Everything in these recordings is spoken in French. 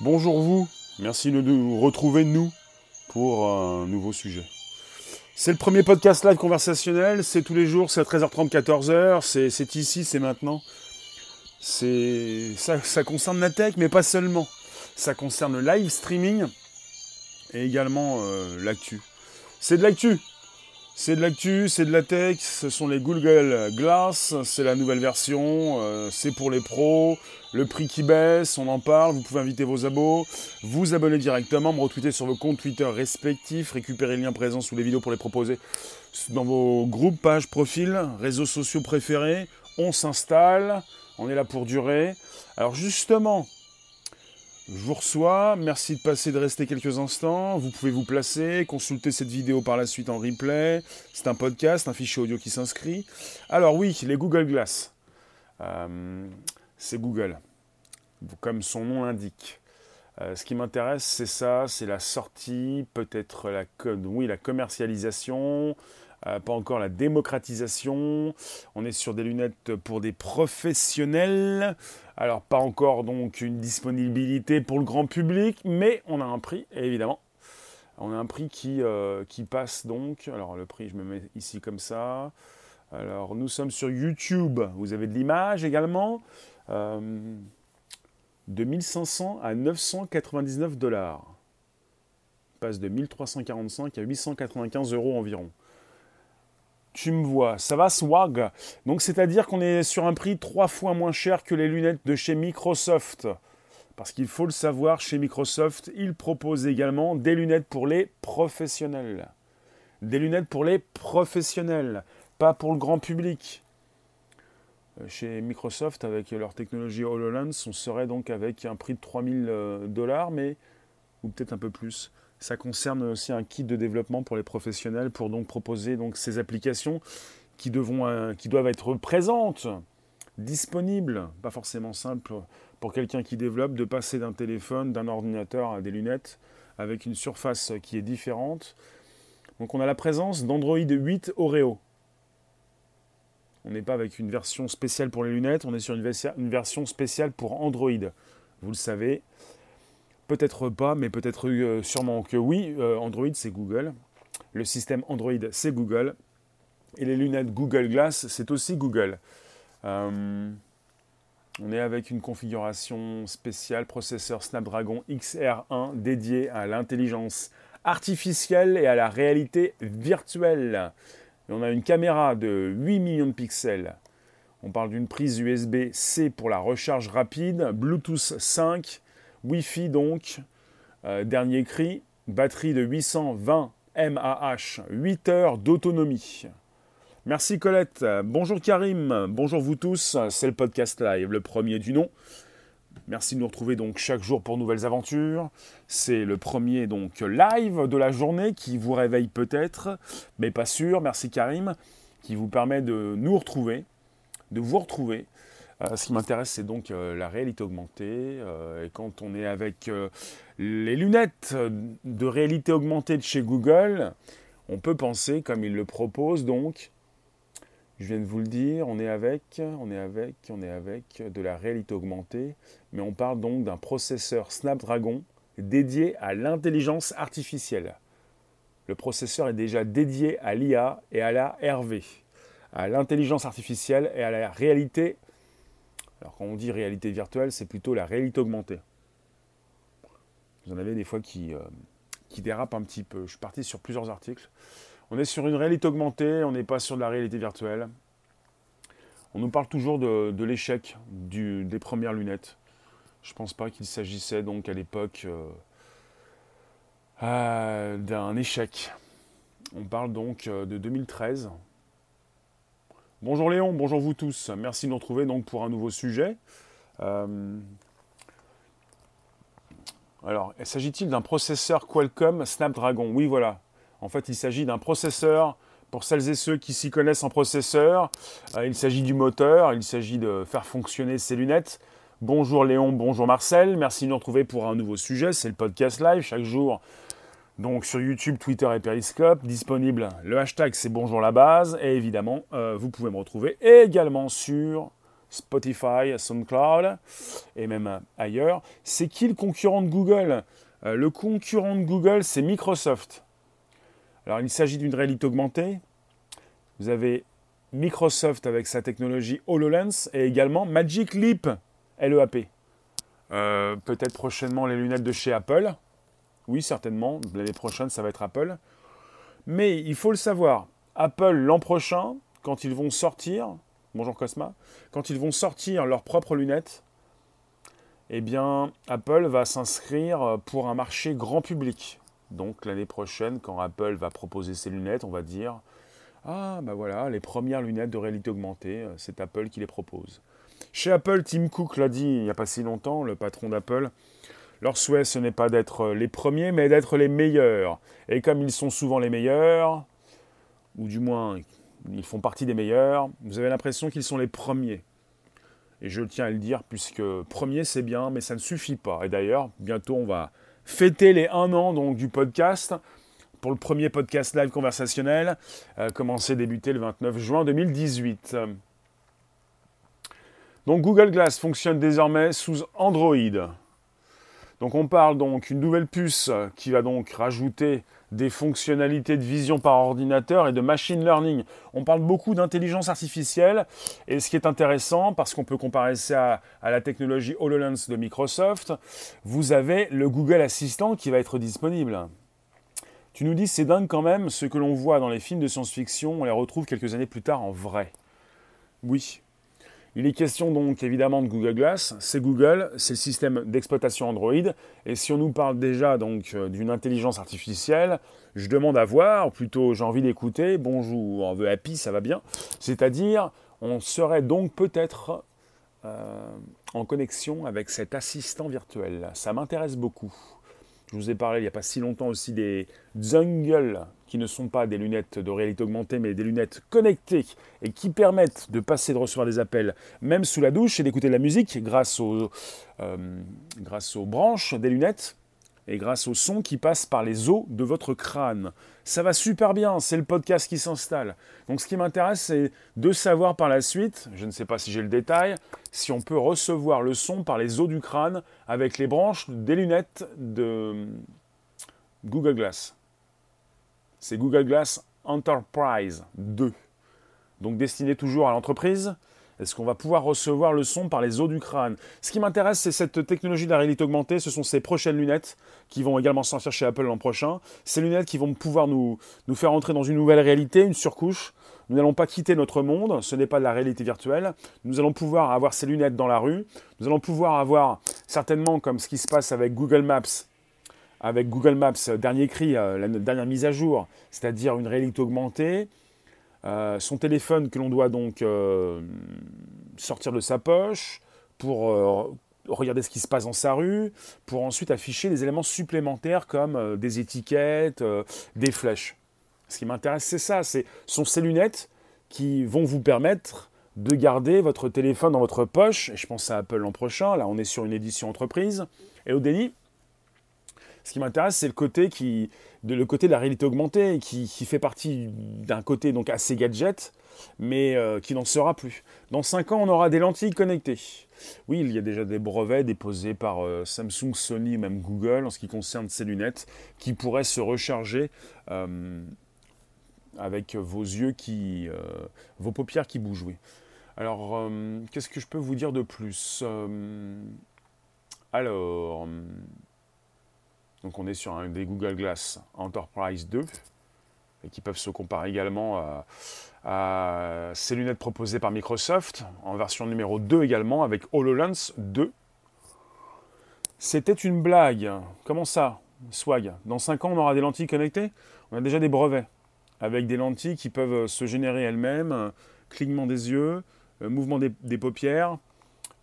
Bonjour vous, merci de nous retrouver nous pour un nouveau sujet. C'est le premier podcast live conversationnel, c'est tous les jours, c'est à 13h30, 14h, c'est ici, c'est maintenant. Ça, ça concerne la tech, mais pas seulement. Ça concerne le live streaming et également euh, l'actu. C'est de l'actu, c'est de l'actu, c'est de la tech, ce sont les Google Glass, c'est la nouvelle version, euh, c'est pour les pros, le prix qui baisse, on en parle, vous pouvez inviter vos abos, vous abonner directement, me retweeter sur vos comptes Twitter respectifs, récupérer les liens présents sous les vidéos pour les proposer dans vos groupes, pages, profils, réseaux sociaux préférés, on s'installe, on est là pour durer. Alors justement, je vous reçois, merci de passer, de rester quelques instants. Vous pouvez vous placer, consulter cette vidéo par la suite en replay. C'est un podcast, un fichier audio qui s'inscrit. Alors oui, les Google Glass. Euh, c'est Google, comme son nom l'indique. Euh, ce qui m'intéresse, c'est ça, c'est la sortie, peut-être la, oui, la commercialisation, euh, pas encore la démocratisation. On est sur des lunettes pour des professionnels. Alors pas encore donc une disponibilité pour le grand public, mais on a un prix, évidemment. On a un prix qui, euh, passe donc. Alors le prix, je me mets ici comme ça. Alors nous sommes sur YouTube. Vous avez de l'image également. Euh, de 1500 à 999 dollars. Passe de 1345 à 895 euros environ tu me vois, ça va swag? Donc c'est-à-dire qu'on est sur un prix trois fois moins cher que les lunettes de chez Microsoft. Parce qu'il faut le savoir, chez Microsoft, ils proposent également des lunettes pour les professionnels. Des lunettes pour les professionnels, pas pour le grand public. Euh, chez Microsoft, avec leur technologie HoloLens, on serait donc avec un prix de 3000 euh, dollars, mais ou peut-être un peu plus. Ça concerne aussi un kit de développement pour les professionnels pour donc proposer donc ces applications qui, devront, euh, qui doivent être présentes, disponibles, pas forcément simple pour quelqu'un qui développe de passer d'un téléphone, d'un ordinateur à des lunettes avec une surface qui est différente. Donc on a la présence d'Android 8 Oreo. On n'est pas avec une version spéciale pour les lunettes, on est sur une, une version spéciale pour Android. Vous le savez, Peut-être pas, mais peut-être euh, sûrement que oui. Euh, Android, c'est Google. Le système Android, c'est Google. Et les lunettes Google Glass, c'est aussi Google. Euh, on est avec une configuration spéciale processeur Snapdragon XR1 dédié à l'intelligence artificielle et à la réalité virtuelle. On a une caméra de 8 millions de pixels. On parle d'une prise USB-C pour la recharge rapide, Bluetooth 5 Wi-Fi donc, euh, dernier cri, batterie de 820 mAh, 8 heures d'autonomie. Merci Colette, bonjour Karim, bonjour vous tous, c'est le podcast live, le premier du nom. Merci de nous retrouver donc chaque jour pour nouvelles aventures. C'est le premier donc live de la journée qui vous réveille peut-être, mais pas sûr. Merci Karim, qui vous permet de nous retrouver, de vous retrouver euh, ce qui m'intéresse, c'est donc euh, la réalité augmentée. Euh, et quand on est avec les lunettes de réalité augmentée de chez Google, on peut penser, comme il le propose, donc, je viens de vous le dire, on est avec, on est avec, on est avec de la réalité augmentée, mais on parle donc d'un processeur Snapdragon dédié à l'intelligence artificielle. Le processeur est déjà dédié à l'IA et à la RV, à l'intelligence artificielle et à la réalité alors quand on dit réalité virtuelle, c'est plutôt la réalité augmentée. Vous en avez des fois qui, euh, qui dérapent un petit peu. Je suis parti sur plusieurs articles. On est sur une réalité augmentée, on n'est pas sur de la réalité virtuelle. On nous parle toujours de, l'échec des premières lunettes. Je ne pense pas qu'il s'agissait donc à l'époque euh, euh, d'un échec. On parle donc de 2013, Bonjour Léon, bonjour vous tous. Merci de nous retrouver donc pour un nouveau sujet. Euh, alors, s'agit-il d'un processeur Qualcomm Snapdragon? Oui, voilà. En fait, il s'agit d'un processeur. Pour celles et ceux qui s'y connaissent en processeur, euh, il s'agit du moteur, il s'agit de faire fonctionner ces lunettes. Bonjour Léon, bonjour Marcel, merci de nous retrouver pour un nouveau sujet, c'est le podcast live, chaque jour donc sur YouTube, Twitter et Periscope, disponible le hashtag c'est bonjour la base, et évidemment, euh, vous pouvez me retrouver également sur Spotify, SoundCloud et même ailleurs. C'est qui le concurrent de Google? Le concurrent de Google, c'est Microsoft. Alors il s'agit d'une réalité augmentée. Vous avez Microsoft avec sa technologie HoloLens et également Magic Leap, LEAP. Euh, peut-être prochainement les lunettes de chez Apple. Oui, certainement. L'année prochaine, ça va être Apple. Mais il faut le savoir, Apple l'an prochain, quand ils vont sortir, bonjour Cosma, quand ils vont sortir leurs propres lunettes, eh bien, Apple va s'inscrire pour un marché grand public. Donc l'année prochaine, quand Apple va proposer ses lunettes, on va dire Ah, ben voilà, les premières lunettes de réalité augmentée, euh, c'est Apple qui les propose. Chez Apple, Tim Cook l'a dit il n'y a pas si longtemps, le patron d'Apple, leur souhait ce n'est pas d'être les premiers, mais d'être les meilleurs. Et comme ils sont souvent les meilleurs, ou du moins ils font partie des meilleurs, vous avez l'impression qu'ils sont les premiers. Et je tiens à le dire, puisque premier c'est bien, mais ça ne suffit pas. Et d'ailleurs, bientôt on va fêter les un an donc, du podcast pour le premier podcast live conversationnel, euh, commencé débuter le 29 juin 2018. Donc Google Glass fonctionne désormais sous Android. Donc on parle donc d'une nouvelle puce qui va donc rajouter des fonctionnalités de vision par ordinateur et de machine learning. On parle beaucoup d'intelligence artificielle et ce qui est intéressant, parce qu'on peut comparer ça à, la technologie HoloLens de Microsoft, vous avez le Google Assistant qui va être disponible. Tu nous dis, c'est dingue quand même, ce que l'on voit dans les films de science-fiction, on les retrouve quelques années plus tard en vrai. Oui, il est question donc évidemment de Google Glass. C'est Google, c'est le système d'exploitation Android. Et si on nous parle déjà donc euh, d'une intelligence artificielle, je demande à voir, ou plutôt j'ai envie d'écouter, bonjour, on veut happy, ça va bien. C'est-à-dire, on serait donc peut-être euh, en connexion avec cet assistant virtuel. Ça m'intéresse beaucoup. Je vous ai parlé il n'y a pas si longtemps aussi des Jungle, qui ne sont pas des lunettes de réalité augmentée, mais des lunettes connectées et qui permettent de passer, de recevoir des appels, même sous la douche, et d'écouter de la musique grâce aux, euh, grâce aux branches des lunettes et grâce au son qui passe par les os de votre crâne. Ça va super bien, c'est le podcast qui s'installe. Donc ce qui m'intéresse, c'est de savoir par la suite, je ne sais pas si j'ai le détail, si on peut recevoir le son par les os du crâne avec les branches des lunettes de Google Glass. C'est Google Glass Enterprise 2. Donc destiné toujours à l'entreprise, est-ce qu'on va pouvoir recevoir le son par les os du crâne? Ce qui m'intéresse, c'est cette technologie de la réalité augmentée. Ce sont ces prochaines lunettes qui vont également sortir chez Apple l'an prochain. Ces lunettes qui vont pouvoir nous, nous faire entrer dans une nouvelle réalité, une surcouche. Nous n'allons pas quitter notre monde, ce n'est pas de la réalité virtuelle. Nous allons pouvoir avoir ces lunettes dans la rue. Nous allons pouvoir avoir, certainement comme ce qui se passe avec Google Maps, avec Google Maps, dernier cri, euh, la dernière mise à jour, c'est-à-dire une réalité augmentée, euh, son téléphone que l'on doit donc euh, sortir de sa poche pour euh, regarder ce qui se passe dans sa rue, pour ensuite afficher des éléments supplémentaires comme des étiquettes, des flèches. Ce qui m'intéresse, c'est ça, ce sont ces lunettes qui vont vous permettre de garder votre téléphone dans votre poche, et je pense à Apple l'an prochain, là on est sur une édition entreprise, et au déni, ce qui m'intéresse, c'est le côté qui, de, le côté de la réalité augmentée, qui, fait partie d'un côté donc assez gadget, mais euh, qui n'en sera plus. Dans 5 ans, on aura des lentilles connectées. Oui, il y a déjà des brevets déposés par euh, Samsung, Sony, même Google en ce qui concerne ces lunettes, qui pourraient se recharger euh, avec vos yeux qui, vos paupières qui bougent. Oui. Alors, qu'est-ce que je peux vous dire de plus Alors. Donc on est sur un des Google Glass Enterprise 2 et qui peuvent se comparer également à, ces lunettes proposées par Microsoft en version numéro 2 également avec HoloLens 2. C'était une blague. Comment ça Swag? Dans 5 ans, on aura des lentilles connectées? On a déjà des brevets avec des lentilles qui peuvent se générer elles-mêmes, clignement des yeux, euh, mouvement des, paupières,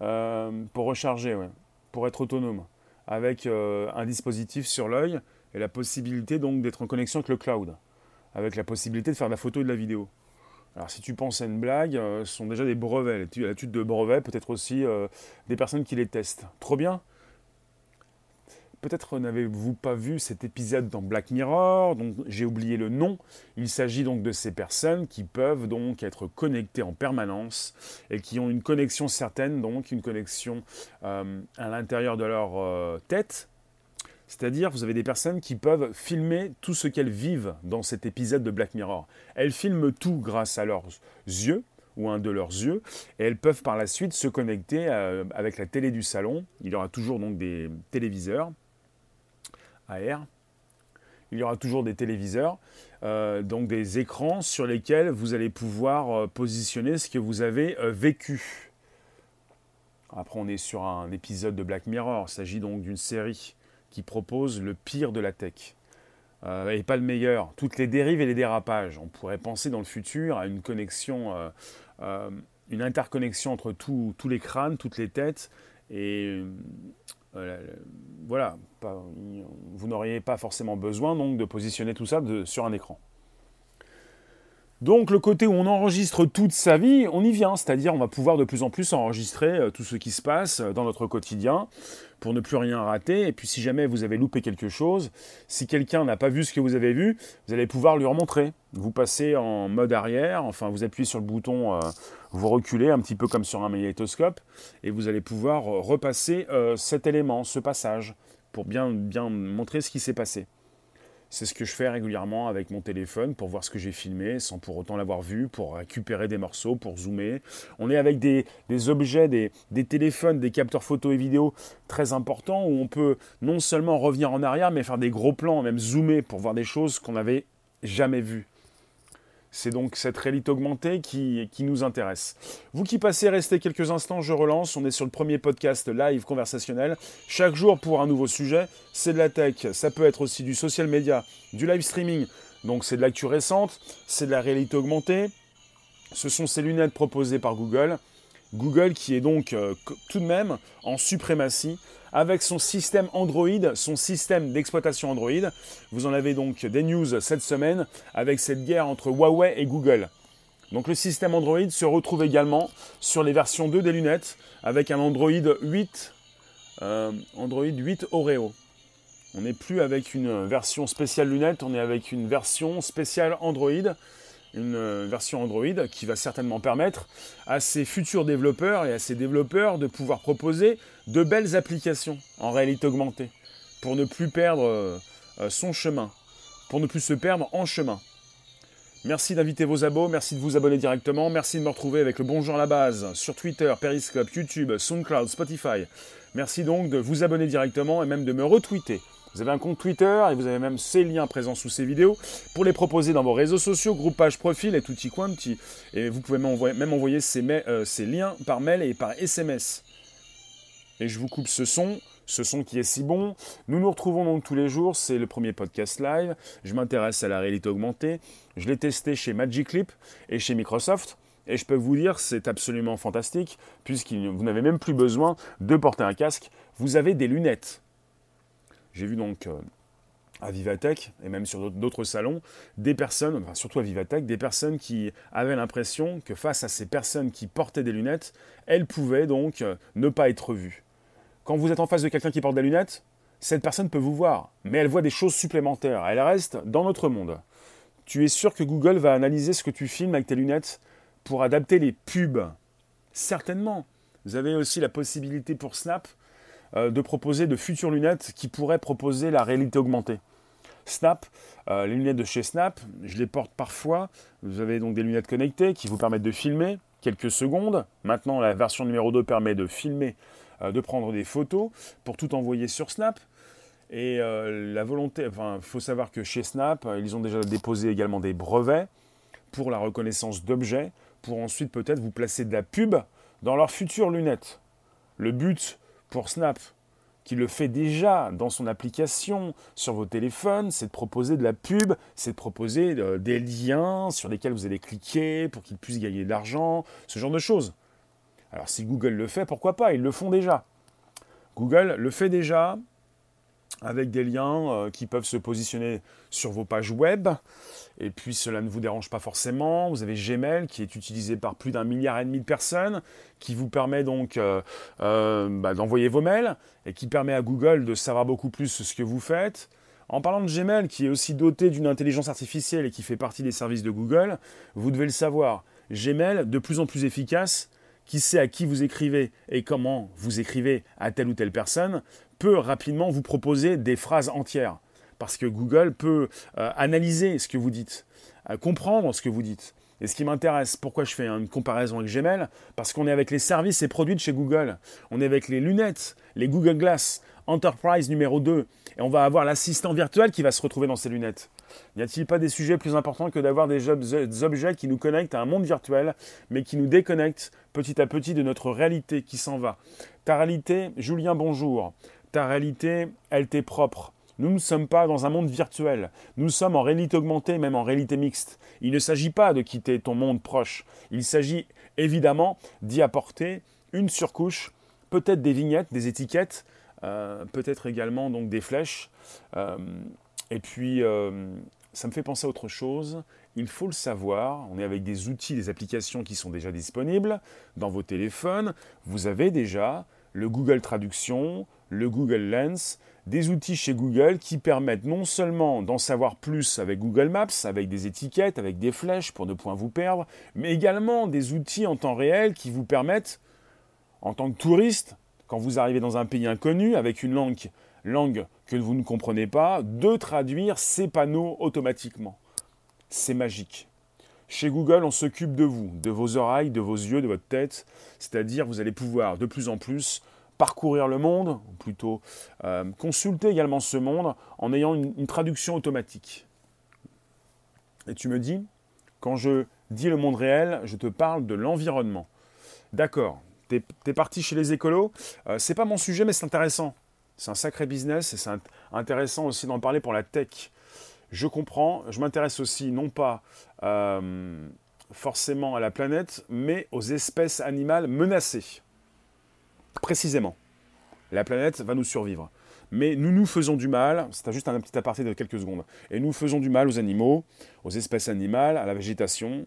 euh, pour recharger, pour être autonome avec euh, un dispositif sur l'œil et la possibilité donc d'être en connexion avec le cloud, avec la possibilité de faire de la photo et de la vidéo. Alors si tu penses à une blague, euh, ce sont déjà des brevets, l'étude de brevets, peut-être aussi euh, des personnes qui les testent. Trop bien peut-être n'avez-vous pas vu cet épisode dans Black Mirror, dont j'ai oublié le nom. Il s'agit donc de ces personnes qui peuvent donc être connectées en permanence et qui ont une connexion certaine, donc une connexion euh, à l'intérieur de leur euh, tête. C'est-à-dire, vous avez des personnes qui peuvent filmer tout ce qu'elles vivent dans cet épisode de Black Mirror. Elles filment tout grâce à leurs yeux, ou un de leurs yeux, et elles peuvent par la suite se connecter euh, avec la télé du salon. Il y aura toujours donc des téléviseurs AR. Il y aura toujours des téléviseurs, euh, donc des écrans sur lesquels vous allez pouvoir euh, positionner ce que vous avez vécu. Après, on est sur un épisode de Black Mirror. Il s'agit donc d'une série qui propose le pire de la tech. Euh, et pas le meilleur. Toutes les dérives et les dérapages. On pourrait penser dans le futur à une connexion, euh, euh, une interconnexion entre tous les crânes, toutes les têtes, et voilà, vous n'auriez pas forcément besoin donc de positionner tout ça sur un écran. Donc le côté où on enregistre toute sa vie, on y vient, c'est-à-dire on va pouvoir de plus en plus enregistrer tout ce qui se passe dans notre quotidien pour ne plus rien rater. Et puis si jamais vous avez loupé quelque chose, si quelqu'un n'a pas vu ce que vous avez vu, vous allez pouvoir lui remontrer. Vous passez en mode arrière, enfin vous appuyez sur le bouton, euh, vous reculez un petit peu comme sur un magnétoscope, et vous allez pouvoir repasser euh, cet élément, ce passage, pour bien, bien montrer ce qui s'est passé. C'est ce que je fais régulièrement avec mon téléphone pour voir ce que j'ai filmé sans pour autant l'avoir vu, pour récupérer des morceaux, pour zoomer. On est avec des, objets, des, des, téléphones, des capteurs photo et vidéo très importants où on peut non seulement revenir en arrière, mais faire des gros plans, même zoomer pour voir des choses qu'on n'avait jamais vues. C'est donc cette réalité augmentée qui, nous intéresse. Vous qui passez, restez quelques instants, je relance. On est sur le premier podcast live conversationnel. Chaque jour pour un nouveau sujet. C'est de la tech, ça peut être aussi du social media, du live streaming. Donc c'est de l'actu récente, c'est de la réalité augmentée. Ce sont ces lunettes proposées par Google. Google qui est donc euh, tout de même en suprématie avec son système Android, son système d'exploitation Android. Vous en avez donc des news cette semaine avec cette guerre entre Huawei et Google. Donc le système Android se retrouve également sur les versions 2 des lunettes avec un Android 8, euh, Android 8 Oreo. On n'est plus avec une version spéciale lunettes, on est avec une version spéciale Android une euh, version Android qui va certainement permettre à ces futurs développeurs et à ces développeurs de pouvoir proposer de belles applications en réalité augmentée pour ne plus perdre euh, euh, son chemin, pour ne plus se perdre en chemin. Merci d'inviter vos abos, merci de vous abonner directement, merci de me retrouver avec le Bonjour à la base sur Twitter, Periscope, YouTube, SoundCloud, Spotify. Merci donc de vous abonner directement et même de me retweeter vous avez un compte Twitter et vous avez même ces liens présents sous ces vidéos pour les proposer dans vos réseaux sociaux, groupe, page, profil et tutti quanti. Et vous pouvez même envoyer, ces, euh, ces liens par mail et par SMS. Et je vous coupe ce son, ce son qui est si bon. Nous nous retrouvons donc tous les jours, c'est le premier podcast live. Je m'intéresse à la réalité augmentée. Je l'ai testé chez Magic Clip et chez Microsoft. Et je peux vous dire, c'est absolument fantastique, puisque vous n'avez même plus besoin de porter un casque. Vous avez des lunettes. J'ai vu donc euh, à Vivatech et même sur d'autres salons, des personnes, enfin surtout à Vivatech, des personnes qui avaient l'impression que face à ces personnes qui portaient des lunettes, elles pouvaient donc euh, ne pas être vues. Quand vous êtes en face de quelqu'un qui porte des lunettes, cette personne peut vous voir, mais elle voit des choses supplémentaires. Elle reste dans notre monde. Tu es sûr que Google va analyser ce que tu filmes avec tes lunettes pour adapter les pubs? Certainement. Vous avez aussi la possibilité pour Snap de proposer de futures lunettes qui pourraient proposer la réalité augmentée. Snap, euh, les lunettes de chez Snap, je les porte parfois. Vous avez donc des lunettes connectées qui vous permettent de filmer quelques secondes. Maintenant, la version numéro 2 permet de filmer, euh, de prendre des photos pour tout envoyer sur Snap. Et la volonté, enfin, il faut savoir que chez Snap, ils ont déjà déposé également des brevets pour la reconnaissance d'objets, pour ensuite peut-être vous placer de la pub dans leurs futures lunettes. Le but pour Snap, qui le fait déjà dans son application sur vos téléphones, c'est de proposer de la pub, c'est de proposer euh, des liens sur lesquels vous allez cliquer pour qu'ils puissent gagner de l'argent, ce genre de choses. Alors si Google le fait, pourquoi pas? Ils le font déjà. Google le fait déjà. Avec des liens euh, qui peuvent se positionner sur vos pages web. Et puis cela ne vous dérange pas forcément. Vous avez Gmail qui est utilisé par plus d'un milliard et demi de personnes, qui vous permet donc euh, euh, bah, d'envoyer vos mails et qui permet à Google de savoir beaucoup plus ce que vous faites. En parlant de Gmail, qui est aussi doté d'une intelligence artificielle et qui fait partie des services de Google, vous devez le savoir. Gmail, de plus en plus efficace, qui sait à qui vous écrivez et comment vous écrivez à telle ou telle personne, peut rapidement vous proposer des phrases entières. Parce que Google peut euh, analyser ce que vous dites, euh, comprendre ce que vous dites. Et ce qui m'intéresse, pourquoi je fais une comparaison avec Gmail Parce qu'on est avec les services et produits de chez Google. On est avec les lunettes, les Google Glass, Enterprise numéro 2. Et on va avoir l'assistant virtuel qui va se retrouver dans ces lunettes. N'y a-t-il pas des sujets plus importants que d'avoir des, objets qui nous connectent à un monde virtuel, mais qui nous déconnectent petit à petit de notre réalité qui s'en va? Ta réalité, Julien, bonjour ta réalité, elle t'est propre. Nous ne sommes pas dans un monde virtuel. Nous sommes en réalité augmentée, même en réalité mixte. Il ne s'agit pas de quitter ton monde proche. Il s'agit évidemment d'y apporter une surcouche, peut-être des vignettes, des étiquettes, euh, peut-être également donc des flèches. Euh, et puis, euh, ça me fait penser à autre chose. Il faut le savoir, on est avec des outils, des applications qui sont déjà disponibles dans vos téléphones. Vous avez déjà le Google Traduction, le Google Lens, des outils chez Google qui permettent non seulement d'en savoir plus avec Google Maps, avec des étiquettes, avec des flèches pour ne point vous perdre, mais également des outils en temps réel qui vous permettent, en tant que touriste, quand vous arrivez dans un pays inconnu avec une langue, langue que vous ne comprenez pas, de traduire ces panneaux automatiquement. C'est magique. Chez Google, on s'occupe de vous, de vos oreilles, de vos yeux, de votre tête, c'est-à-dire vous allez pouvoir de plus en plus parcourir le monde, ou plutôt euh, consulter également ce monde en ayant une, traduction automatique. Et tu me dis, quand je dis le monde réel, je te parle de l'environnement. D'accord, tu es, parti chez les écolos, euh, c'est pas mon sujet, mais c'est intéressant. C'est un sacré business et c'est intéressant aussi d'en parler pour la tech. Je comprends, je m'intéresse aussi non pas euh, forcément à la planète, mais aux espèces animales menacées précisément. La planète va nous survivre. Mais nous nous faisons du mal, c'est juste un petit aparté de quelques secondes, et nous faisons du mal aux animaux, aux espèces animales, à la végétation.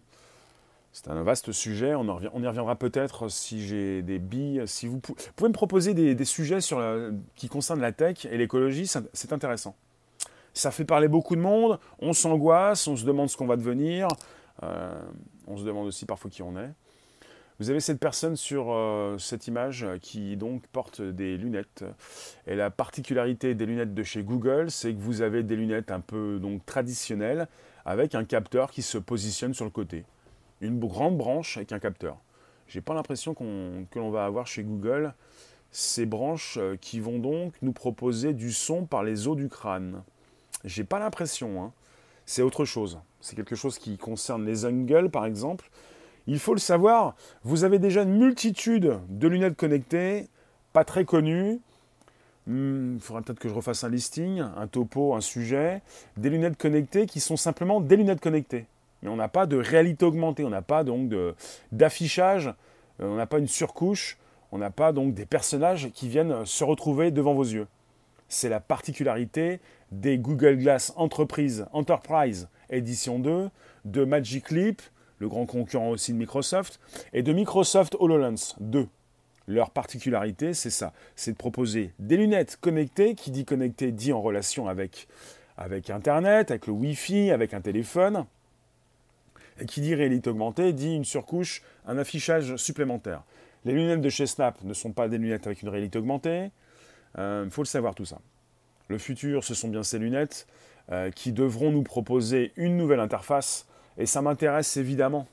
C'est un vaste sujet, on, y reviendra peut-être si j'ai des billes. Si vous, pouvez me proposer des, sujets qui concernent la tech et l'écologie, c'est intéressant. Ça fait parler beaucoup de monde, on s'angoisse, on se demande ce qu'on va devenir, euh, on se demande aussi parfois qui on est. Vous avez cette personne sur euh, cette image qui donc porte des lunettes. Et la particularité des lunettes de chez Google, c'est que vous avez des lunettes un peu donc traditionnelles avec un capteur qui se positionne sur le côté. Une grande branche avec un capteur. J'ai pas l'impression que l'on va avoir chez Google ces branches euh, qui vont donc nous proposer du son par les os du crâne. J'ai pas l'impression. Hein. C'est autre chose. C'est quelque chose qui concerne les ungles par exemple. Il faut le savoir, vous avez déjà une multitude de lunettes connectées, pas très connues. Hmm, il faudra peut-être que je refasse un listing, un topo, un sujet. Des lunettes connectées qui sont simplement des lunettes connectées. Mais on n'a pas de réalité augmentée, on n'a pas donc d'affichage, euh, on n'a pas une surcouche, on n'a pas donc des personnages qui viennent se retrouver devant vos yeux. C'est la particularité des Google Glass Enterprise, Enterprise Edition 2, de Magic Leap, le grand concurrent aussi de Microsoft, et de Microsoft HoloLens 2. Leur particularité, c'est ça, c'est de proposer des lunettes connectées, qui dit connecté dit en relation avec, avec Internet, avec le Wi-Fi, avec un téléphone, et qui dit réalité augmentée dit une surcouche, un affichage supplémentaire. Les lunettes de chez Snap ne sont pas des lunettes avec une réalité augmentée, il euh, faut le savoir tout ça. Le futur, ce sont bien ces lunettes euh, qui devront nous proposer une nouvelle interface et ça m'intéresse évidemment.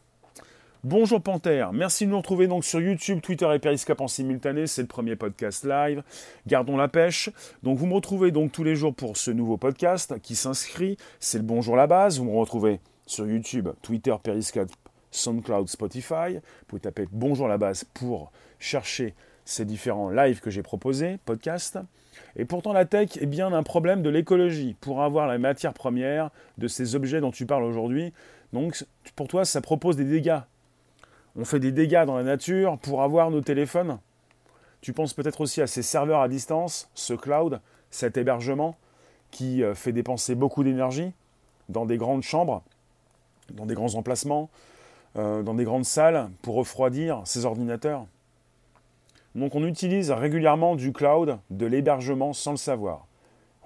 Bonjour Panthère, merci de nous retrouver donc sur YouTube, Twitter et Periscope en simultané, c'est le premier podcast live. Gardons la pêche. Donc vous me retrouvez donc tous les jours pour ce nouveau podcast qui s'inscrit, c'est le Bonjour la base, vous me retrouvez sur YouTube, Twitter, Periscope, SoundCloud, Spotify. Vous pouvez taper Bonjour la base pour chercher ces différents lives que j'ai proposés, podcasts. Et pourtant la tech est bien un problème de l'écologie pour avoir la matière première de ces objets dont tu parles aujourd'hui. Donc pour toi, ça propose des dégâts. On fait des dégâts dans la nature pour avoir nos téléphones. Tu penses peut-être aussi à ces serveurs à distance, ce cloud. cet hébergement qui euh, fait dépenser beaucoup d'énergie dans des grandes chambres, dans des grands emplacements, euh, dans des grandes salles pour refroidir ces ordinateurs. Donc on utilise régulièrement du cloud, de l'hébergement sans le savoir.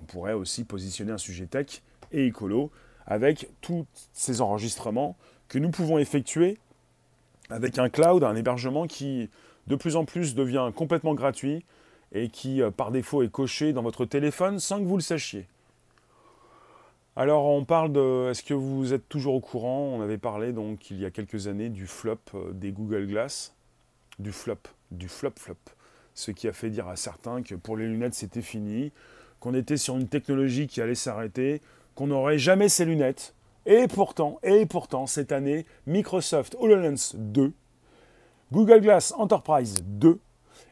On pourrait aussi positionner un sujet tech et écolo avec tous ces enregistrements que nous pouvons effectuer avec un cloud, un hébergement qui de plus en plus devient complètement gratuit et qui euh, par défaut est coché dans votre téléphone sans que vous le sachiez. Alors on parle de, est-ce que vous êtes toujours au courant? On avait parlé donc il y a quelques années du flop euh, des Google Glass, du flop, du flop flop, ce qui a fait dire à certains que pour les lunettes c'était fini, qu'on était sur une technologie qui allait s'arrêter, qu'on n'aurait jamais ces lunettes. Et pourtant, et pourtant, cette année, Microsoft HoloLens 2, Google Glass Enterprise 2,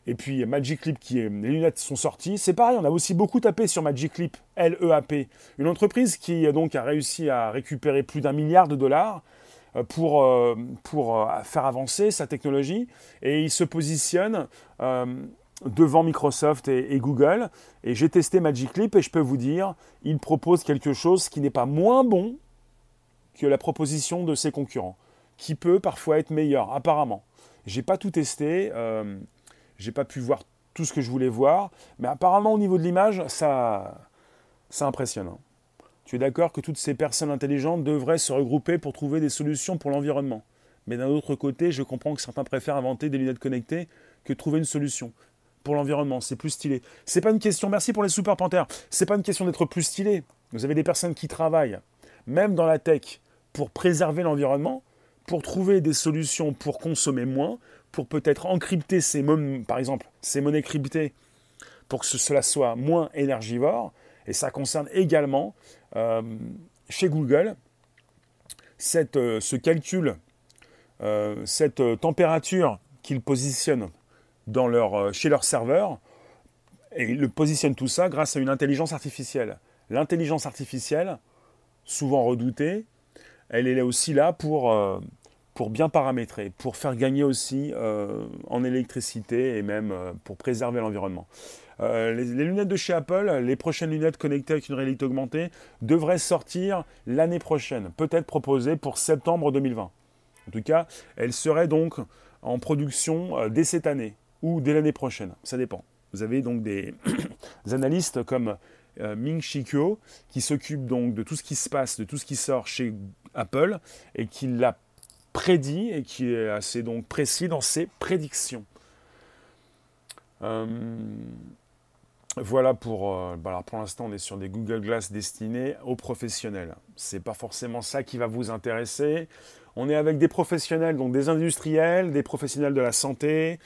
et puis Magic Leap qui est, les lunettes sont sorties. C'est pareil, on a aussi beaucoup tapé sur Magic Leap, L-E-A-P, une entreprise qui donc a réussi à récupérer plus d'un milliard de dollars pour, euh, pour euh, faire avancer sa technologie et il se positionne devant Microsoft et, Google. Et j'ai testé Magic et je peux vous dire, il propose quelque chose qui n'est pas moins bon que la proposition de ses concurrents, qui peut parfois être meilleur, apparemment. J'ai pas tout testé. J'ai pas pu voir tout ce que je voulais voir, mais apparemment au niveau de l'image, ça, ça impressionne. Tu es d'accord que toutes ces personnes intelligentes devraient se regrouper pour trouver des solutions pour l'environnement. Mais d'un autre côté, je comprends que certains préfèrent inventer des lunettes connectées que trouver une solution pour l'environnement. C'est plus stylé. C'est pas une question. Merci pour les super panthères. C'est pas une question d'être plus stylé. Vous avez des personnes qui travaillent, même dans la tech, pour préserver l'environnement, pour trouver des solutions pour consommer moins, pour peut-être encrypter ces par exemple, ces monnaies cryptées pour que cela soit moins énergivore. Et ça concerne également euh, chez Google cette, euh, ce calcul, euh, cette température qu'ils positionnent dans leur, chez leur serveur. Et ils le positionnent tout ça grâce à une intelligence artificielle. L'intelligence artificielle, souvent redoutée, elle est aussi là pour pour bien paramétrer, pour faire gagner aussi euh, en électricité et même euh, pour préserver l'environnement. Euh, les, lunettes de chez Apple, les prochaines lunettes connectées avec une réalité augmentée, devraient sortir l'année prochaine, peut-être proposées pour septembre 2020. En tout cas, elles seraient donc en production dès cette année ou dès l'année prochaine, ça dépend. Vous avez donc des, analystes comme Ming Chi qui s'occupe donc de tout ce qui se passe, de tout ce qui sort chez Apple et qui l'a prédit et qui est assez donc précis dans ses prédictions. Euh, voilà pour, euh, bah pour l'instant on est sur des Google Glass destinés aux professionnels. C'est pas forcément ça qui va vous intéresser. On est avec des professionnels, donc des industriels, des professionnels de la santé.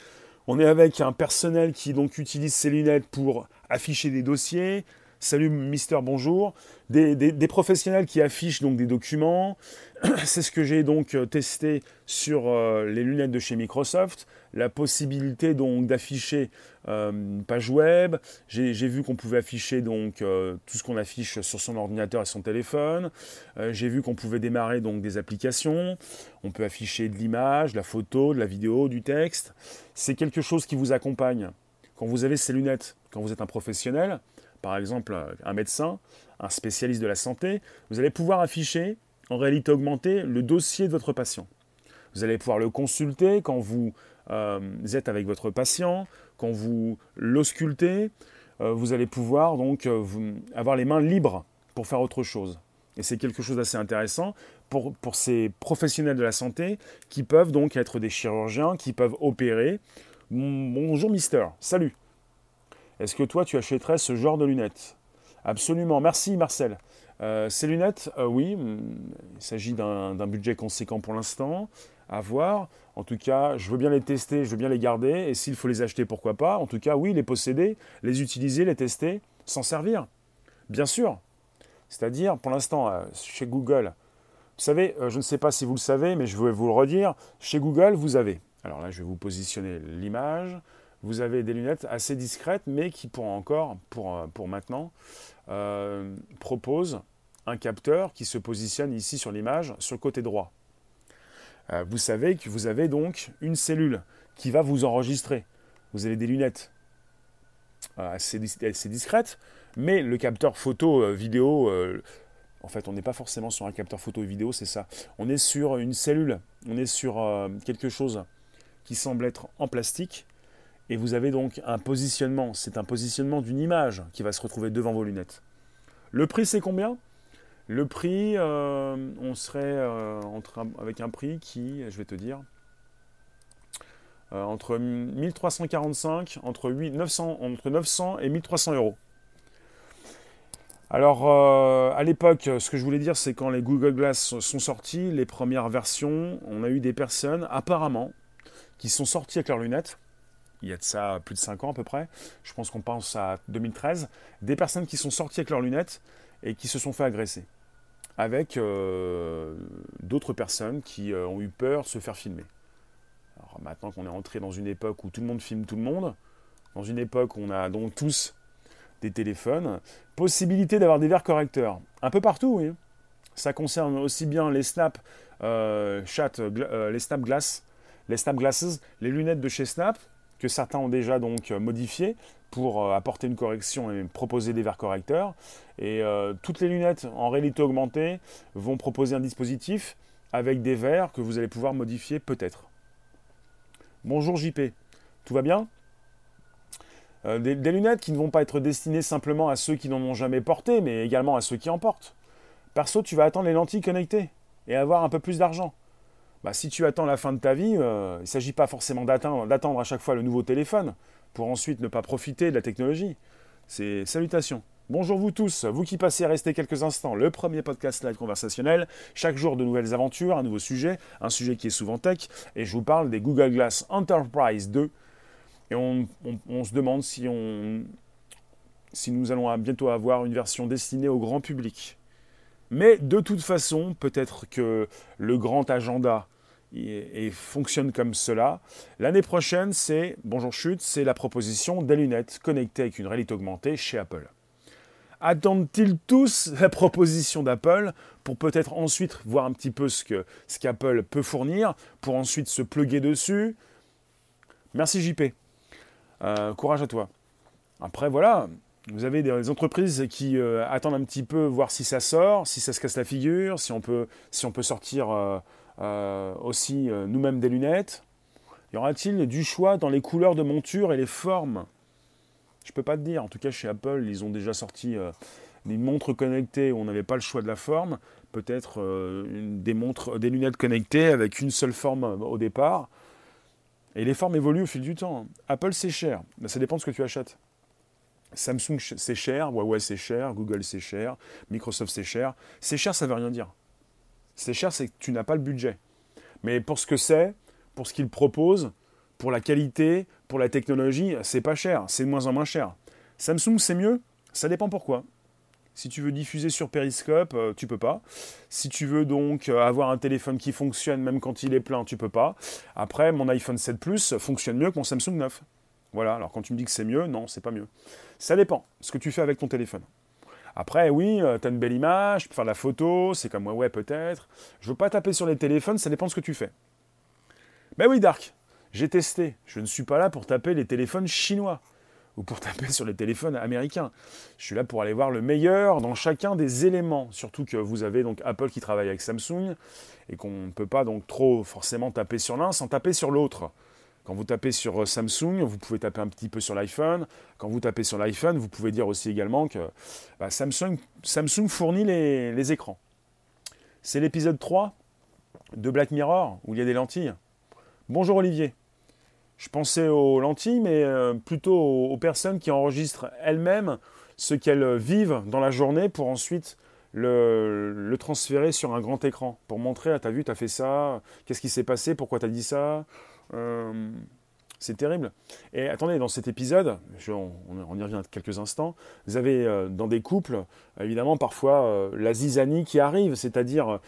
On est avec un personnel qui donc utilise ces lunettes pour afficher des dossiers, Salut Mister Bonjour, des, professionnels qui affichent donc des documents. C'est ce que j'ai donc euh, testé sur euh, les lunettes de chez Microsoft. La possibilité donc d'afficher euh, une page web. J'ai vu qu'on pouvait afficher donc tout ce qu'on affiche sur son ordinateur et son téléphone. j'ai vu qu'on pouvait démarrer donc des applications. On peut afficher de l'image, de la photo, de la vidéo, du texte. C'est quelque chose qui vous accompagne. Quand vous avez ces lunettes, quand vous êtes un professionnel, par exemple un médecin, un spécialiste de la santé, vous allez pouvoir afficher en réalité augmentée le dossier de votre patient. Vous allez pouvoir le consulter quand vous euh, êtes avec votre patient, quand vous l'auscultez. Euh, vous allez pouvoir donc euh, avoir les mains libres pour faire autre chose. Et c'est quelque chose d'assez intéressant pour, pour, ces professionnels de la santé qui peuvent donc être des chirurgiens, qui peuvent opérer. Bonjour Mister, salut. Est-ce que toi, tu achèterais ce genre de lunettes? Absolument. Merci Marcel. Euh, ces lunettes, euh, oui, mm, il s'agit d'un budget conséquent pour l'instant, à voir. En tout cas, je veux bien les tester, je veux bien les garder, et s'il faut les acheter, pourquoi pas? En tout cas, oui, les posséder, les utiliser, les tester, s'en servir. Bien sûr. C'est-à-dire, pour l'instant, euh, chez Google, vous savez, je ne sais pas si vous le savez, mais je vais vous le redire, chez Google, vous avez, alors là, je vais vous positionner l'image, vous avez des lunettes assez discrètes, mais qui pour encore, pour, euh, pour maintenant, euh, proposent un capteur qui se positionne ici sur l'image, sur le côté droit. Euh, vous savez que vous avez donc une cellule qui va vous enregistrer. Vous avez des lunettes assez, assez, discrète, mais le capteur photo vidéo, en fait, on n'est pas forcément sur un capteur photo et vidéo, c'est ça. On est sur une cellule, on est sur quelque chose qui semble être en plastique, et vous avez donc un positionnement, c'est un positionnement d'une image qui va se retrouver devant vos lunettes. Le prix, c'est combien? Le prix, euh, on serait euh, avec un prix qui, je vais te dire, euh, entre 1345, entre, 900, entre 900 et 1300 euros. Alors, à l'époque, ce que je voulais dire, c'est quand les Google Glass sont sortis, les premières versions, on a eu des personnes, apparemment, qui sont sorties avec leurs lunettes, il y a de ça plus de 5 ans à peu près, je pense qu'on pense à 2013, des personnes qui sont sorties avec leurs lunettes et qui se sont fait agresser. Avec euh, d'autres personnes qui euh, ont eu peur de se faire filmer. Alors maintenant qu'on est entré dans une époque où tout le monde filme tout le monde, dans une époque où on a donc tous des téléphones, possibilité d'avoir des verres correcteurs. Un peu partout, oui. Ça concerne aussi bien les Snap, euh, chat, les Snap Glass, les Snap Glasses, les lunettes de chez Snap, que certains ont déjà donc euh, modifié pour euh, apporter une correction et proposer des verres correcteurs. Et euh, toutes les lunettes en réalité augmentée vont proposer un dispositif avec des verres que vous allez pouvoir modifier peut-être. Bonjour JP, tout va bien? Des, des, lunettes qui ne vont pas être destinées simplement à ceux qui n'en ont jamais porté, mais également à ceux qui en portent. Perso, tu vas attendre les lentilles connectées et avoir un peu plus d'argent. Bah, si tu attends la fin de ta vie, euh, il ne s'agit pas forcément d'attendre à chaque fois le nouveau téléphone pour ensuite ne pas profiter de la technologie. C'est salutations. Bonjour vous tous, vous qui passez à rester quelques instants, le premier podcast live conversationnel, chaque jour de nouvelles aventures, un nouveau sujet, un sujet qui est souvent tech, et je vous parle des Google Glass Enterprise 2, et on, se demande si, on, si nous allons bientôt avoir une version destinée au grand public. Mais de toute façon, peut-être que le grand agenda et, fonctionne comme cela. L'année prochaine, c'est, bonjour chute, c'est la proposition des lunettes connectées avec une réalité augmentée chez Apple. Attendent-ils tous la proposition d'Apple pour peut-être ensuite voir un petit peu ce que ce qu'Apple peut fournir, pour ensuite se pluguer dessus? Merci JP. Euh, courage à toi. Après, voilà, vous avez des entreprises qui euh, attendent un petit peu voir si ça sort, si ça se casse la figure, si on peut, sortir euh, euh, aussi nous-mêmes des lunettes. Y aura-t-il du choix dans les couleurs de monture et les formes? Je ne peux pas te dire. En tout cas, chez Apple, ils ont déjà sorti des montres connectées où on n'avait pas le choix de la forme. Peut-être des, montres, des lunettes connectées avec une seule forme au départ. Et les formes évoluent au fil du temps. Apple, c'est cher. ça dépend de ce que tu achètes. Samsung c'est cher, Huawei c'est cher, Google c'est cher, Microsoft c'est cher. C'est cher, ça veut rien dire. C'est cher, c'est que tu n'as pas le budget. Mais pour ce que c'est, pour ce qu'ils proposent, pour la qualité, pour la technologie, c'est pas cher, c'est de moins en moins cher. Samsung c'est mieux, ça dépend pourquoi. Si tu veux diffuser sur Periscope, euh, tu peux pas. Si tu veux donc euh, avoir un téléphone qui fonctionne même quand il est plein, tu peux pas. Après, mon iPhone 7 Plus fonctionne mieux que mon Samsung 9. Voilà, alors quand tu me dis que c'est mieux, non, c'est pas mieux. Ça dépend ce que tu fais avec ton téléphone. Après, oui, euh, tu as une belle image, tu peux faire de la photo, c'est comme ouais, ouais, peut-être. Je veux pas taper sur les téléphones, ça dépend de ce que tu fais. Ben oui, Dark, j'ai testé. Je ne suis pas là pour taper les téléphones chinois ou pour taper sur les téléphones américains. Je suis là pour aller voir le meilleur dans chacun des éléments. Surtout que vous avez donc Apple qui travaille avec Samsung et qu'on ne peut pas donc trop forcément taper sur l'un sans taper sur l'autre. Quand vous tapez sur euh, Samsung, vous pouvez taper un petit peu sur l'iPhone. Quand vous tapez sur l'iPhone, vous pouvez dire aussi également que bah, Samsung, Samsung, fournit les, écrans. C'est l'épisode 3 de Black Mirror où il y a des lentilles. Bonjour Olivier. Je pensais aux lentilles, mais euh, plutôt aux, personnes qui enregistrent elles-mêmes ce qu'elles vivent dans la journée pour ensuite le, transférer sur un grand écran. Pour montrer, ah, t'as vu, t'as fait ça, qu'est-ce qui s'est passé, pourquoi t'as dit ça, euh, c'est terrible. Et attendez, dans cet épisode, on, y revient quelques instants, vous avez euh, dans des couples, évidemment, parfois euh, la zizanie qui arrive, c'est-à-dire,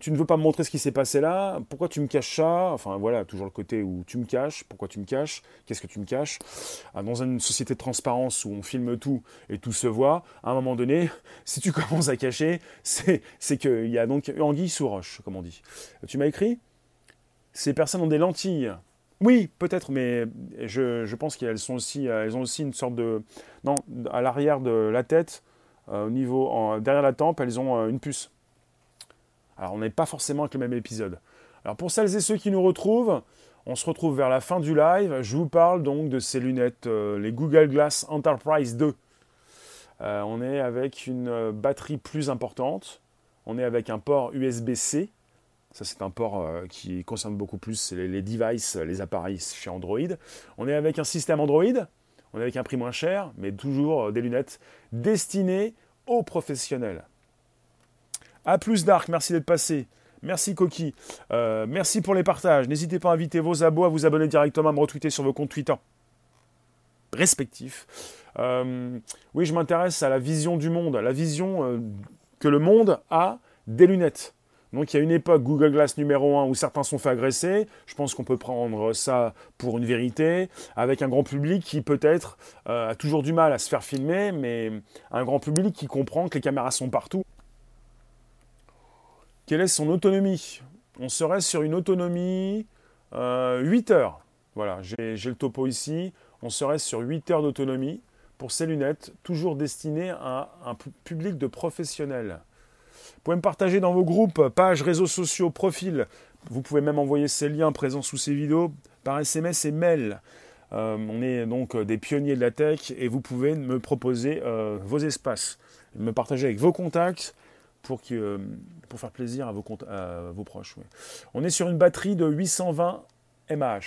tu ne veux pas me montrer ce qui s'est passé là, pourquoi tu me caches ça? Enfin voilà, toujours le côté où tu me caches, pourquoi tu me caches, qu'est-ce que tu me caches? Ah, Dans une société de transparence où on filme tout et tout se voit, à un moment donné, si tu commences à cacher, c'est qu'il y a donc anguille sous roche, comme on dit. Tu m'as écrit? Ces personnes ont des lentilles Oui, peut-être, mais je, pense qu'elles elles ont aussi une sorte de, non, à l'arrière de la tête, au niveau, derrière la tempe, elles ont une puce. Alors on n'est pas forcément avec le même épisode. Alors pour celles et ceux qui nous retrouvent, on se retrouve vers la fin du live. Je vous parle donc de ces lunettes, euh, les Google Glass Enterprise 2. Euh, on est avec une euh, batterie plus importante. On est avec un port USB-C. Ça, c'est un port qui concerne beaucoup plus les, devices, les appareils chez Android. On est avec un système Android. On est avec un prix moins cher, mais toujours des lunettes destinées aux professionnels. A plus Dark, merci d'être passé. Merci Coqui. Euh, merci pour les partages. N'hésitez pas à inviter vos abos, à vous abonner directement, à me retweeter sur vos comptes Twitter respectifs. Euh, oui, je m'intéresse à la vision du monde, à la vision euh, que le monde a des lunettes. Donc il y a une époque Google Glass numéro 1 où certains sont fait agresser. Je pense qu'on peut prendre ça pour une vérité, avec un grand public qui peut-être a toujours du mal à se faire filmer, mais un grand public qui comprend que les caméras sont partout quelle est son autonomie? On serait sur une autonomie 8 euh, heures. Voilà, j'ai le topo ici. On serait sur 8 heures d'autonomie pour ces lunettes, toujours destinées à un public de professionnels. Vous pouvez me partager dans vos groupes, pages, réseaux sociaux, profils. Vous pouvez même envoyer ces liens présents sous ces vidéos par SMS et mail. Euh, on est donc des pionniers de la tech et vous pouvez me proposer euh, vos espaces, me partager avec vos contacts pour, faire plaisir à vos, vos proches. On est sur une batterie de 820 mAh.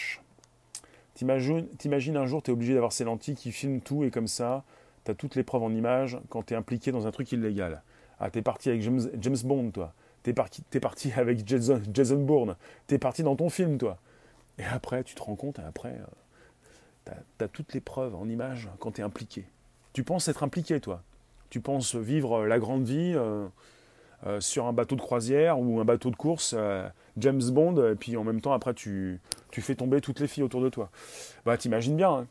T'imagines un jour, tu es obligé d'avoir ces lentilles qui filment tout et comme ça, tu as toutes les preuves en images quand tu es impliqué dans un truc illégal. Ah, tu es parti avec James, Bond, toi. Tu es, es, parti avec Jason, Bourne. Tu es parti dans ton film, toi. Et après, tu te rends compte, et après, euh, tu as, toutes les preuves en images quand tu es impliqué. Tu penses être impliqué, toi. Tu penses vivre la grande vie. Euh, euh, sur un bateau de croisière ou un bateau de course, euh, James Bond, et puis en même temps, après, tu, tu, fais tomber toutes les filles autour de toi. Bah, t'imagines bien. Hein.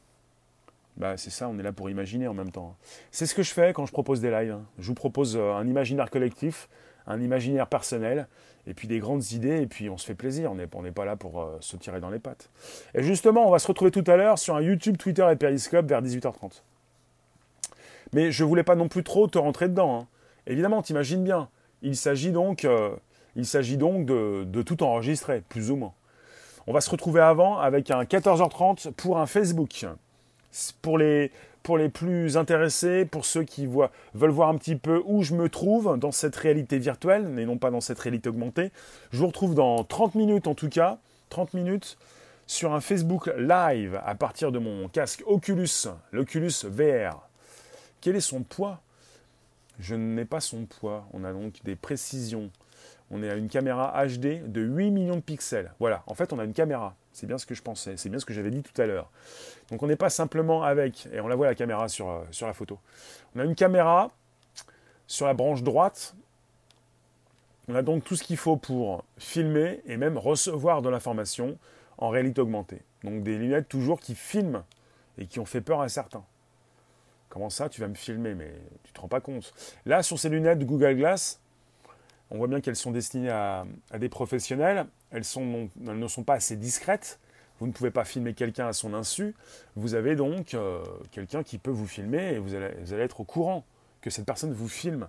Bah, c'est ça, on est là pour imaginer en même temps. C'est ce que je fais quand je propose des lives. Hein. Je vous propose euh, un imaginaire collectif, un imaginaire personnel, et puis des grandes idées, et puis on se fait plaisir. On n'est pas là pour se tirer dans les pattes. Et justement, on va se retrouver tout à l'heure sur un YouTube, Twitter et Periscope vers 18h30. Mais je voulais pas non plus trop te rentrer dedans. Hein. Évidemment, t'imagines bien. Il s'agit donc, euh, il s'agit donc de, tout enregistrer, plus ou moins. On va se retrouver avant avec un 14h30 pour un Facebook. Pour les, pour les plus intéressés, pour ceux qui voient, veulent voir un petit peu où je me trouve dans cette réalité virtuelle, mais non pas dans cette réalité augmentée, je vous retrouve dans 30 minutes en tout cas, 30 minutes, sur un Facebook Live à partir de mon casque Oculus, l'Oculus VR. Quel est son poids? Je n'ai pas son poids. On a donc des précisions. On est à une caméra HD de 8 millions de pixels. Voilà, en fait, on a une caméra. C'est bien ce que je pensais. C'est bien ce que j'avais dit tout à l'heure. Donc, on n'est pas simplement avec, et on la voit la caméra sur, euh, sur la photo. On a une caméra sur la branche droite. On a donc tout ce qu'il faut pour filmer et même recevoir de l'information en réalité augmentée. Donc, des lunettes toujours qui filment et qui ont fait peur à certains. Comment ça, tu vas me filmer? Mais tu te rends pas compte? Là, sur ces lunettes Google Glass, on voit bien qu'elles sont destinées à, des professionnels. Elles, ne sont pas assez discrètes. Vous ne pouvez pas filmer quelqu'un à son insu. Vous avez donc euh, quelqu'un qui peut vous filmer et vous allez, être au courant que cette personne vous filme.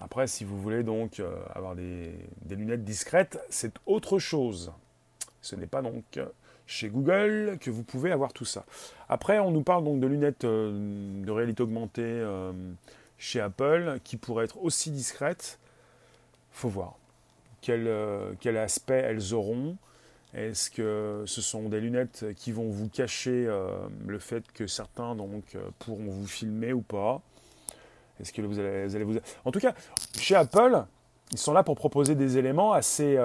Après, si vous voulez donc euh, avoir des, lunettes discrètes, c'est autre chose. Ce n'est pas donc chez Google que vous pouvez avoir tout ça. Après, on nous parle donc de lunettes euh, de réalité augmentée chez Apple qui pourraient être aussi discrètes. Faut voir quel, euh, quel aspect elles auront. Est-ce que ce sont des lunettes qui vont vous cacher le fait que certains donc pourront vous filmer ou pas? Est-ce que vous allez, vous En tout cas, chez Apple, ils sont là pour proposer des éléments assez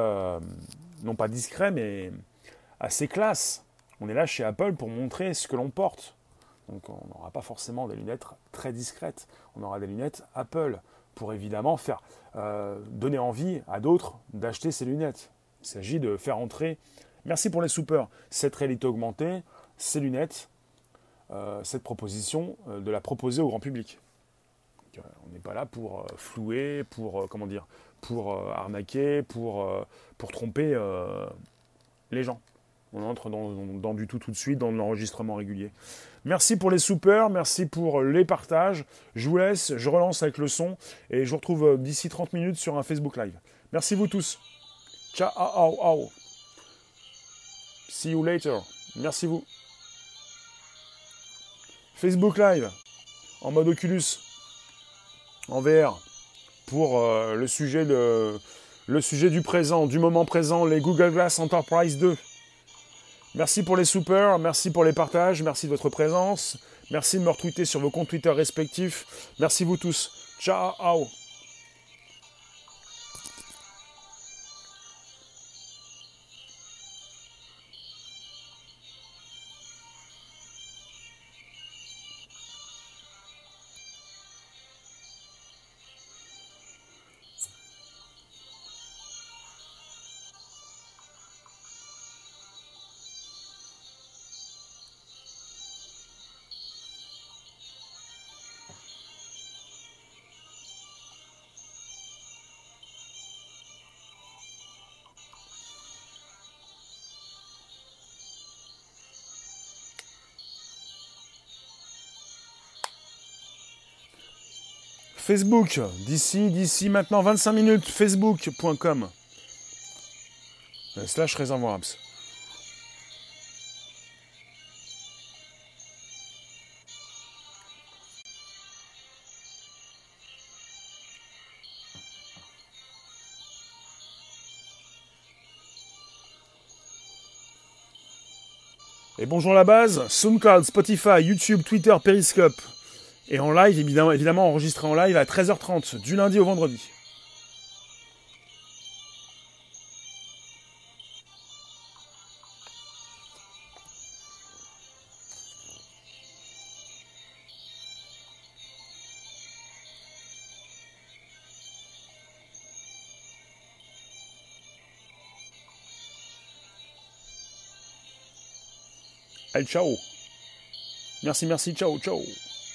non pas discrets mais assez classe. On est là chez Apple pour montrer ce que l'on porte. Donc on n'aura pas forcément des lunettes très discrètes. On aura des lunettes Apple pour évidemment faire euh, donner envie à d'autres d'acheter ces lunettes. Il s'agit de faire entrer, merci pour les soupers, cette réalité augmentée, ces lunettes, euh, cette proposition, euh, de la proposer au grand public. on n'est pas là pour flouer, pour comment dire, pour arnaquer, pour tromper les gens. On entre dans, du tout tout de suite, dans l'enregistrement régulier. Merci pour les soupers, merci pour les partages. Je vous laisse, je relance avec le son et je vous retrouve euh, d'ici 30 minutes sur un Facebook Live. Merci vous tous. Ciao. See you later. Merci vous. Facebook Live en mode Oculus en VR pour euh, le, sujet de, le sujet du présent, du moment présent, les Google Glass Enterprise 2. Merci pour les soupers, merci pour les partages, merci de votre présence, merci de me retweeter sur vos comptes Twitter respectifs. Merci vous tous. Ciao Facebook, d'ici, d'ici maintenant 25 minutes, facebook.com. Slash réservoir apps. Et bonjour la base, SoundCloud, Spotify, YouTube, Twitter, Periscope. Et en live, évidemment, évidemment enregistré en live à 13h30, du lundi au vendredi. Allez, ciao. Merci, merci, ciao, ciao.